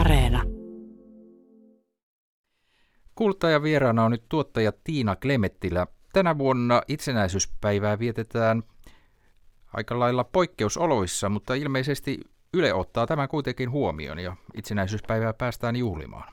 Areena. Kuultaja vieraana on nyt tuottaja Tiina Klemettilä. Tänä vuonna itsenäisyyspäivää vietetään aika lailla poikkeusoloissa, mutta ilmeisesti Yle ottaa tämän kuitenkin huomioon ja itsenäisyyspäivää päästään juhlimaan.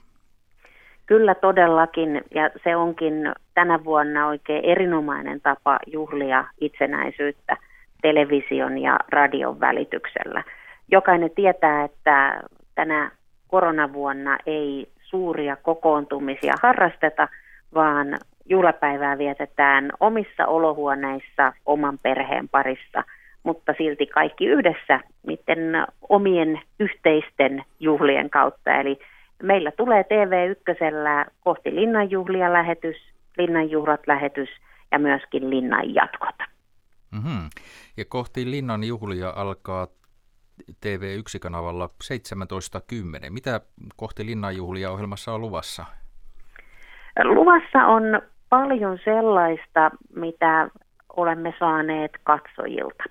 Kyllä todellakin, ja se onkin tänä vuonna oikein erinomainen tapa juhlia itsenäisyyttä television ja radion välityksellä. Jokainen tietää, että tänä koronavuonna ei suuria kokoontumisia harrasteta, vaan juhlapäivää vietetään omissa olohuoneissa oman perheen parissa, mutta silti kaikki yhdessä niiden omien yhteisten juhlien kautta. Eli meillä tulee TV1 kohti linnanjuhlia lähetys, linnanjuhlat lähetys ja myöskin linnan jatkot. Mm-hmm. Ja kohti linnan juhlia alkaa TV1-kanavalla 17.10. Mitä kohti linnanjuhlia ohjelmassa on luvassa? Luvassa on paljon sellaista, mitä olemme saaneet katsojilta.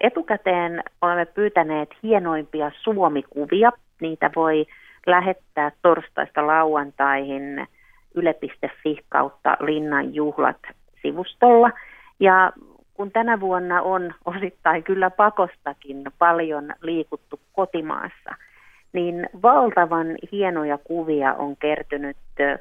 Etukäteen olemme pyytäneet hienoimpia suomikuvia. Niitä voi lähettää torstaista lauantaihin yle.fi kautta Linnan juhlat sivustolla. Ja kun tänä vuonna on osittain kyllä pakostakin paljon liikuttu kotimaassa, niin valtavan hienoja kuvia on kertynyt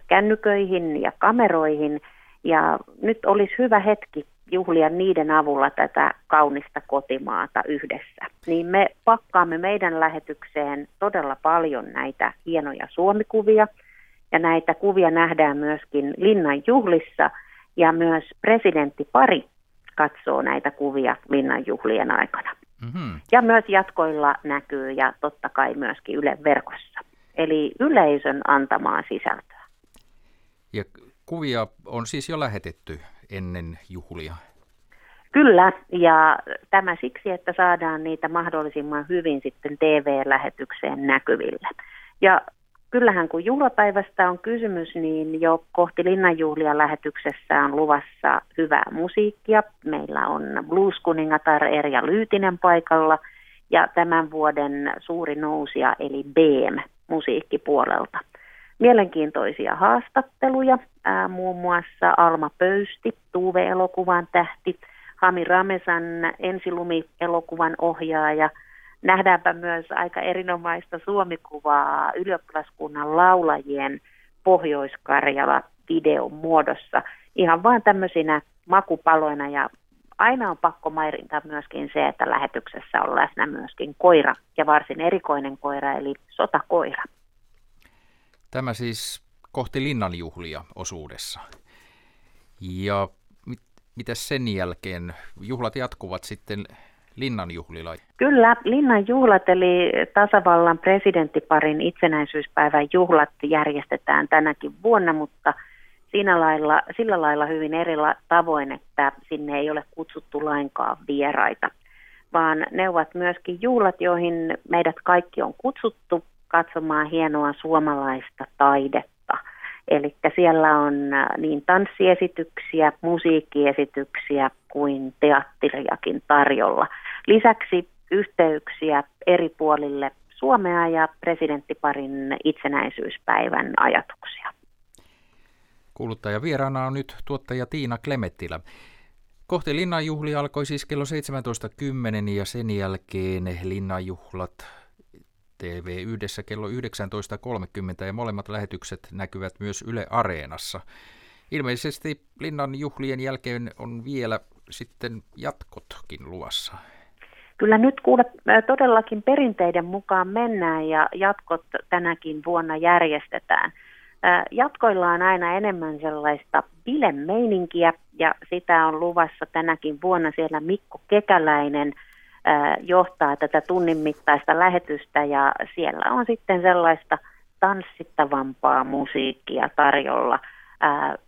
kännyköihin ja kameroihin. Ja nyt olisi hyvä hetki juhlia niiden avulla tätä kaunista kotimaata yhdessä. Niin me pakkaamme meidän lähetykseen todella paljon näitä hienoja suomikuvia. Ja näitä kuvia nähdään myöskin Linnan juhlissa ja myös presidentti Pari katsoo näitä kuvia linnanjuhlien aikana. Mm-hmm. Ja myös jatkoilla näkyy ja totta kai myöskin Ylen verkossa. Eli yleisön antamaa sisältöä. Ja kuvia on siis jo lähetetty ennen juhlia? Kyllä, ja tämä siksi, että saadaan niitä mahdollisimman hyvin sitten TV-lähetykseen näkyville. Ja kyllähän kun juhlapäivästä on kysymys, niin jo kohti Linnanjuhlia lähetyksessä on luvassa hyvää musiikkia. Meillä on blues-kuningatar Erja Lyytinen paikalla ja tämän vuoden suuri nousija eli BM musiikkipuolelta. Mielenkiintoisia haastatteluja, ää, muun muassa Alma Pöysti, Tuuve-elokuvan tähti, Hami Ramesan Ensilumi-elokuvan ohjaaja – nähdäänpä myös aika erinomaista suomikuvaa ylioppilaskunnan laulajien Pohjois-Karjala videon muodossa. Ihan vain tämmöisinä makupaloina ja aina on pakko mainita myöskin se, että lähetyksessä on läsnä myöskin koira ja varsin erikoinen koira eli sotakoira. Tämä siis kohti linnanjuhlia osuudessa. Ja mit, mitä sen jälkeen? Juhlat jatkuvat sitten linnanjuhlilla? Kyllä, linnanjuhlat eli tasavallan presidenttiparin itsenäisyyspäivän juhlat järjestetään tänäkin vuonna, mutta siinä lailla, sillä lailla hyvin eri tavoin, että sinne ei ole kutsuttu lainkaan vieraita, vaan ne ovat myöskin juhlat, joihin meidät kaikki on kutsuttu katsomaan hienoa suomalaista taidetta. Eli siellä on äh, niin tanssiesityksiä, musiikkiesityksiä kuin teatteriakin tarjolla. Lisäksi yhteyksiä eri puolille Suomea ja presidenttiparin itsenäisyyspäivän ajatuksia. Kuuluttaja vieraana on nyt tuottaja Tiina Klemettilä. Kohti linnanjuhli alkoi siis kello 17.10 ja sen jälkeen linnanjuhlat TV yhdessä kello 19.30 ja molemmat lähetykset näkyvät myös Yle Areenassa. Ilmeisesti linnan juhlien jälkeen on vielä sitten jatkotkin luvassa. Kyllä nyt kuule todellakin perinteiden mukaan mennään ja jatkot tänäkin vuonna järjestetään. Jatkoilla on aina enemmän sellaista bilemeininkiä ja sitä on luvassa tänäkin vuonna siellä Mikko Kekäläinen johtaa tätä tunnin mittaista lähetystä ja siellä on sitten sellaista tanssittavampaa musiikkia tarjolla.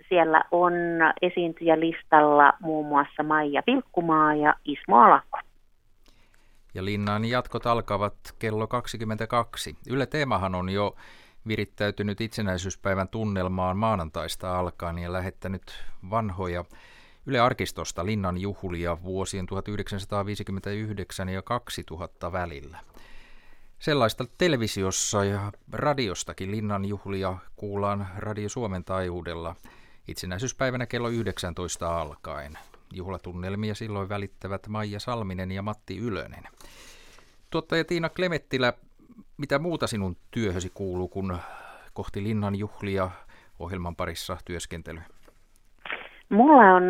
Siellä on esiintyjälistalla muun muassa Maija Vilkkumaa ja Ismo Alakko. Ja Linnan jatkot alkavat kello 22. Yle Teemahan on jo virittäytynyt itsenäisyyspäivän tunnelmaan maanantaista alkaen ja lähettänyt vanhoja Yle Arkistosta Linnan juhlia vuosien 1959 ja 2000 välillä. Sellaista televisiossa ja radiostakin Linnan juhlia kuullaan Radio Suomen taajuudella itsenäisyyspäivänä kello 19 alkaen. Juhlatunnelmia silloin välittävät Maija Salminen ja Matti Ylönen. Tuottaja Tiina Klemettilä, mitä muuta sinun työhösi kuuluu, kun kohti Linnan juhlia ohjelman parissa työskentely? Mulla on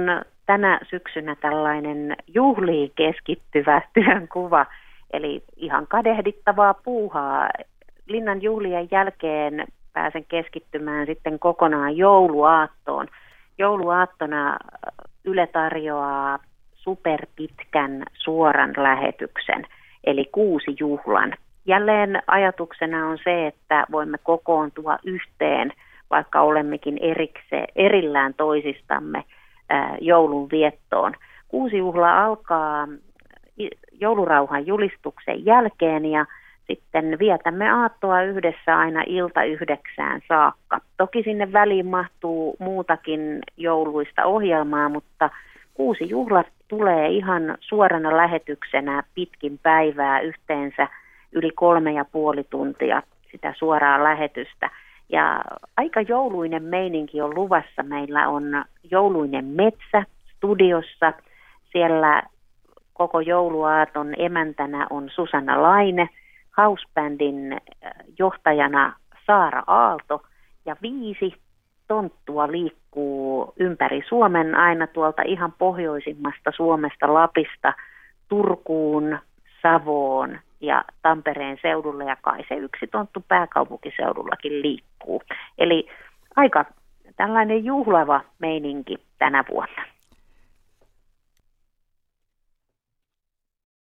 tänä syksynä tällainen juhliin keskittyvä työnkuva, eli ihan kadehdittavaa puuhaa. Linnan juhlien jälkeen pääsen keskittymään sitten kokonaan jouluaattoon. Jouluaattona Yle tarjoaa superpitkän suoran lähetyksen, eli kuusi juhlan. Jälleen ajatuksena on se, että voimme kokoontua yhteen, vaikka olemmekin erikse, erillään toisistamme joulun viettoon. Kuusi juhla alkaa joulurauhan julistuksen jälkeen ja sitten vietämme aattoa yhdessä aina ilta yhdeksään saakka. Toki sinne väliin mahtuu muutakin jouluista ohjelmaa, mutta kuusi juhlat tulee ihan suorana lähetyksenä pitkin päivää yhteensä yli kolme ja puoli tuntia sitä suoraa lähetystä. Ja aika jouluinen meininki on luvassa. Meillä on jouluinen metsä studiossa. Siellä koko jouluaaton emäntänä on Susanna Laine – housebandin äh, johtajana Saara Aalto ja viisi tonttua liikkuu ympäri Suomen aina tuolta ihan pohjoisimmasta Suomesta Lapista Turkuun, Savoon ja Tampereen seudulle ja kai se yksi tonttu pääkaupunkiseudullakin liikkuu. Eli aika tällainen juhlava meininki tänä vuonna.